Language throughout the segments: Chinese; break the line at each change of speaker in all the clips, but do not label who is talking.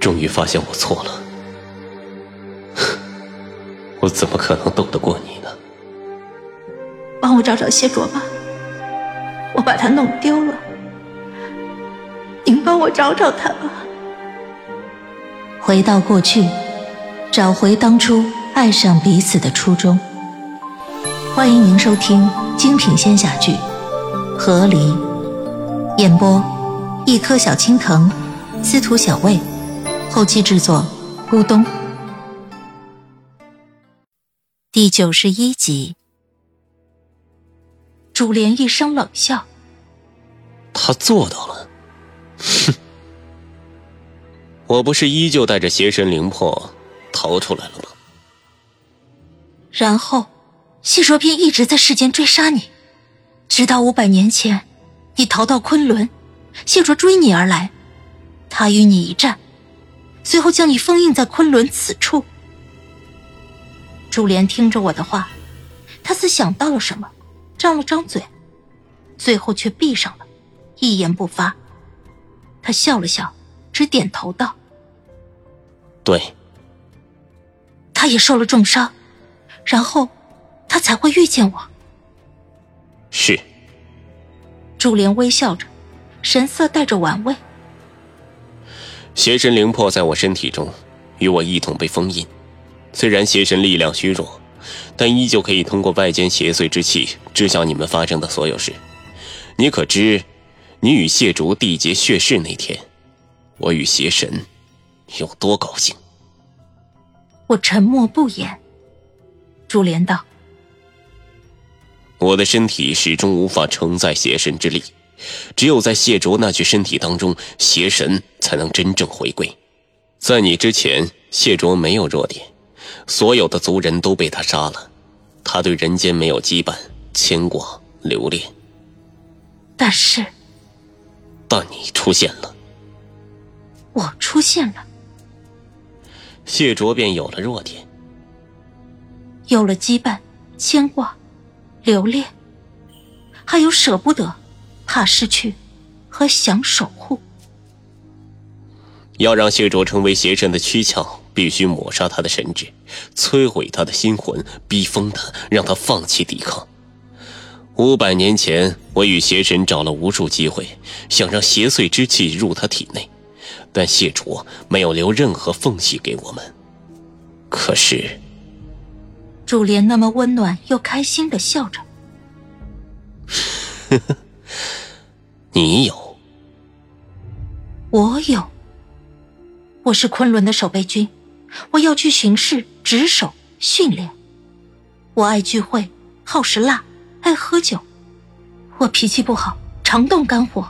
终于发现我错了。我怎么可能斗得过你呢？
帮我找找谢卓吧，我把他弄丢了。您帮我找找他吧。
回到过去，找回当初爱上彼此的初衷。欢迎您收听精品仙侠剧《和离》，演播：一颗小青藤，司徒小魏，后期制作：咕咚。第九十一集，
主莲一声冷笑：“
他做到了，哼！我不是依旧带着邪神灵魄逃出来了吗？
然后，谢卓便一直在世间追杀你，直到五百年前，你逃到昆仑，谢卓追你而来，他与你一战，随后将你封印在昆仑此处。”珠帘听着我的话，他似想到了什么，张了张嘴，最后却闭上了，一言不发。他笑了笑，只点头道：“
对。”
他也受了重伤，然后他才会遇见我。
是。
珠帘微笑着，神色带着玩味。
邪神灵魄在我身体中，与我一同被封印。虽然邪神力量虚弱，但依旧可以通过外间邪祟之气知晓你们发生的所有事。你可知，你与谢竹缔结血誓那天，我与邪神有多高兴？
我沉默不言。珠帘道：“
我的身体始终无法承载邪神之力，只有在谢卓那具身体当中，邪神才能真正回归。在你之前，谢卓没有弱点。”所有的族人都被他杀了，他对人间没有羁绊、牵挂、留恋。
但是，
但你出现了，
我出现了，
谢卓便有了弱点，
有了羁绊、牵挂、留恋，还有舍不得、怕失去和想守护。
要让谢卓成为邪神的躯壳。必须抹杀他的神智，摧毁他的心魂，逼疯他，让他放弃抵抗。五百年前，我与邪神找了无数机会，想让邪祟之气入他体内，但谢卓没有留任何缝隙给我们。可是，
主莲那么温暖又开心的笑着。
呵呵，你有，
我有，我是昆仑的守备军。我要去巡视、值守、训练。我爱聚会，好食辣，爱喝酒。我脾气不好，常动肝火，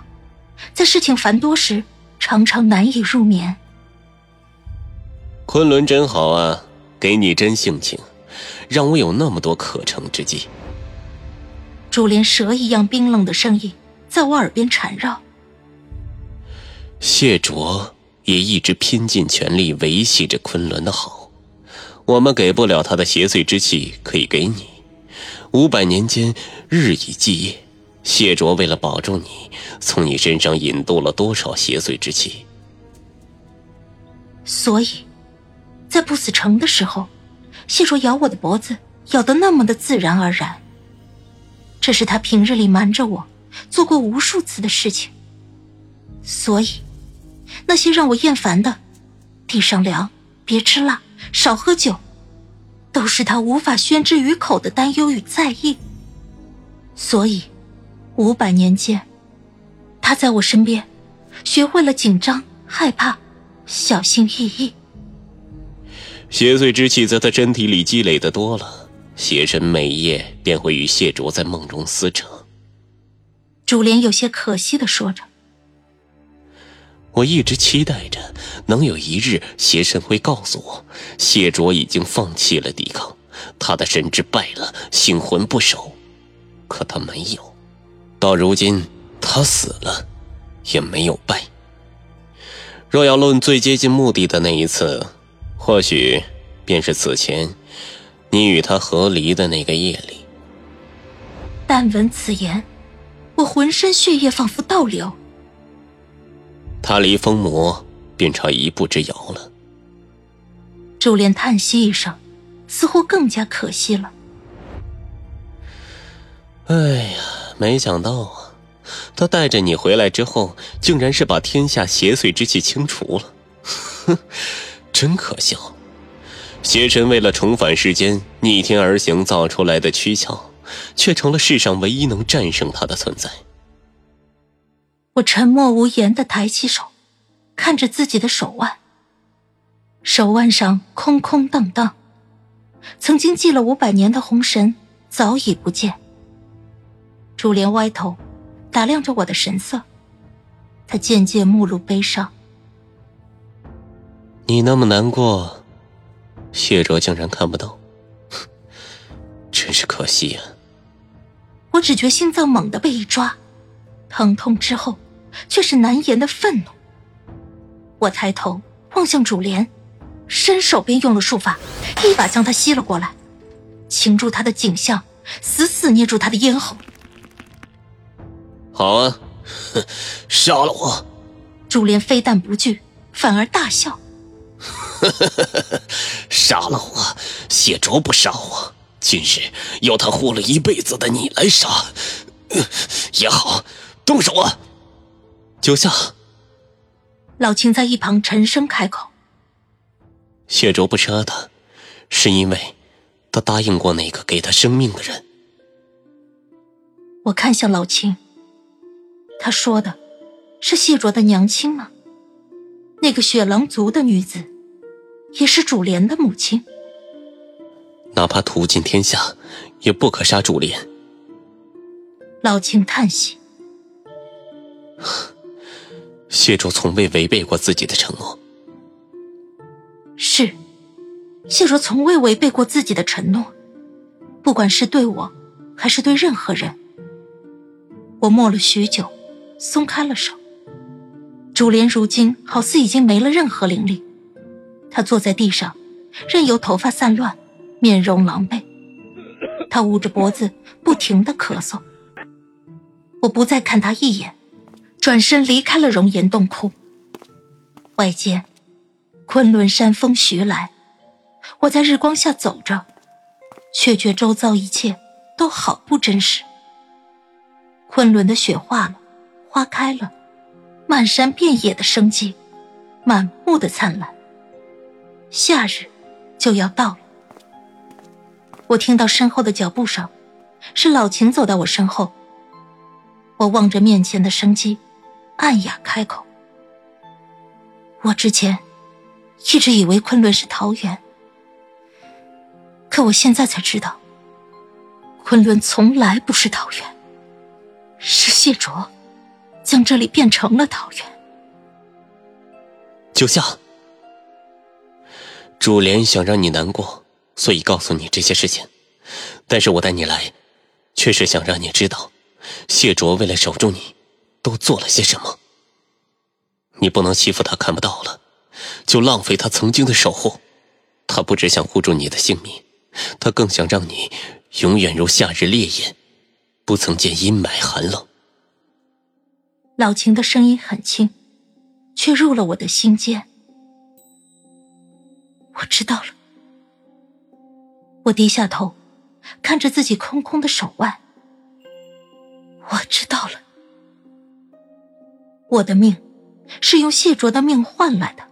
在事情繁多时，常常难以入眠。
昆仑真好啊，给你真性情，让我有那么多可乘之机。
朱莲蛇一样冰冷的声音在我耳边缠绕。
谢卓。也一直拼尽全力维系着昆仑的好，我们给不了他的邪祟之气，可以给你。五百年间，日以继夜，谢卓为了保住你，从你身上引渡了多少邪祟之气？
所以，在不死城的时候，谢卓咬我的脖子，咬得那么的自然而然。这是他平日里瞒着我做过无数次的事情，所以。那些让我厌烦的，地上凉，别吃辣，少喝酒，都是他无法宣之于口的担忧与在意。所以，五百年间，他在我身边，学会了紧张、害怕、小心翼翼。
邪祟之气在他身体里积累的多了，邪神每夜便会与谢卓在梦中撕扯。
主莲有些可惜的说着。
我一直期待着，能有一日邪神会告诉我，谢卓已经放弃了抵抗，他的神智败了，心魂不守。可他没有，到如今他死了，也没有败。若要论最接近目的的那一次，或许便是此前你与他合离的那个夜里。
但闻此言，我浑身血液仿佛倒流。
他离封魔便差一步之遥了。
周莲叹息一声，似乎更加可惜了。
哎呀，没想到啊，他带着你回来之后，竟然是把天下邪祟之气清除了，哼，真可笑！邪神为了重返世间，逆天而行造出来的躯壳，却成了世上唯一能战胜他的存在。
我沉默无言的抬起手，看着自己的手腕。手腕上空空荡荡，曾经系了五百年的红绳早已不见。朱莲歪头，打量着我的神色，他渐渐目露悲伤。
你那么难过，谢卓竟然看不到，真是可惜呀！
我只觉心脏猛地被一抓，疼痛之后。却是难言的愤怒。我抬头望向主莲，伸手便用了术法，一把将他吸了过来，擒住他的颈项，死死捏住他的咽喉。
好啊，杀了我！
主莲非但不惧，反而大笑。
杀了我，谢卓不杀我，今日要他护了一辈子的你来杀，也好，动手啊！九下，
老秦在一旁沉声开口：“
谢卓不杀他，是因为他答应过那个给他生命的人。”
我看向老秦，他说的是谢卓的娘亲吗？那个雪狼族的女子，也是主莲的母亲。
哪怕屠尽天下，也不可杀主莲。
老秦叹息。
谢卓从未违背过自己的承诺。
是，谢卓从未违背过自己的承诺，不管是对我，还是对任何人。我默了许久，松开了手。竹莲如今好似已经没了任何灵力，她坐在地上，任由头发散乱，面容狼狈。他捂着脖子，不停的咳嗽。我不再看他一眼。转身离开了熔岩洞窟。外间，昆仑山风徐来，我在日光下走着，却觉周遭一切都好不真实。昆仑的雪化了，花开了，漫山遍野的生机，满目的灿烂。夏日就要到了。我听到身后的脚步声，是老秦走到我身后。我望着面前的生机。暗哑开口：“我之前一直以为昆仑是桃源，可我现在才知道，昆仑从来不是桃源，是谢卓将这里变成了桃源。”
九夏，主莲想让你难过，所以告诉你这些事情，但是我带你来，却是想让你知道，谢卓为了守住你。都做了些什么？你不能欺负他看不到了，就浪费他曾经的守护。他不只想护住你的性命，他更想让你永远如夏日烈焰，不曾见阴霾寒冷。
老秦的声音很轻，却入了我的心间。我知道了。我低下头，看着自己空空的手腕。我知道了。我的命，是用谢卓的命换来的，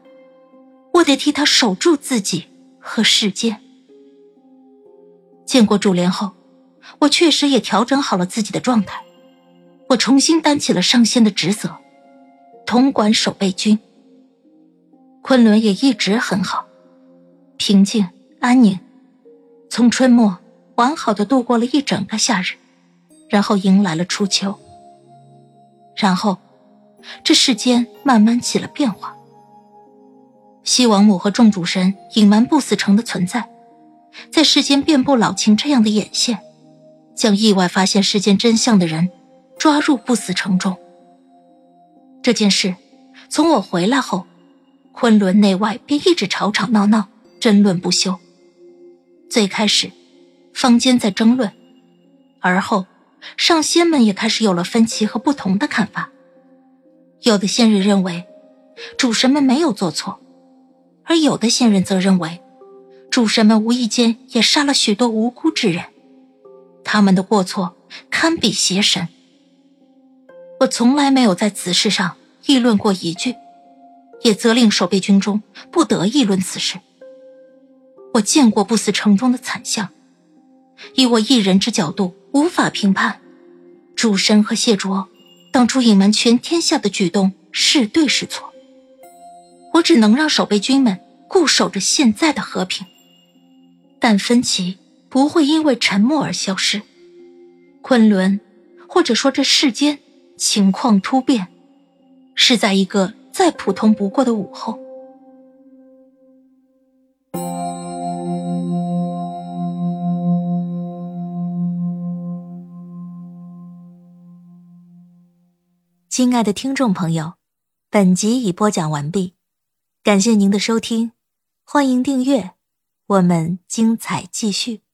我得替他守住自己和世间。见过主莲后，我确实也调整好了自己的状态，我重新担起了上仙的职责，统管守备军。昆仑也一直很好，平静安宁，从春末完好的度过了一整个夏日，然后迎来了初秋，然后。这世间慢慢起了变化。西王母和众主神隐瞒不死城的存在，在世间遍布老秦这样的眼线，将意外发现世间真相的人抓入不死城中。这件事从我回来后，昆仑内外便一直吵吵闹闹，争论不休。最开始，坊间在争论，而后上仙们也开始有了分歧和不同的看法。有的仙人认为，主神们没有做错，而有的仙人则认为，主神们无意间也杀了许多无辜之人，他们的过错堪比邪神。我从来没有在此事上议论过一句，也责令守备军中不得议论此事。我见过不死城中的惨象，以我一人之角度无法评判，主神和谢卓当初隐瞒全天下的举动是对是错。我只能让守备军们固守着现在的和平，但分歧不会因为沉默而消失。昆仑，或者说这世间。情况突变，是在一个再普通不过的午后。
亲爱的听众朋友，本集已播讲完毕，感谢您的收听，欢迎订阅，我们精彩继续。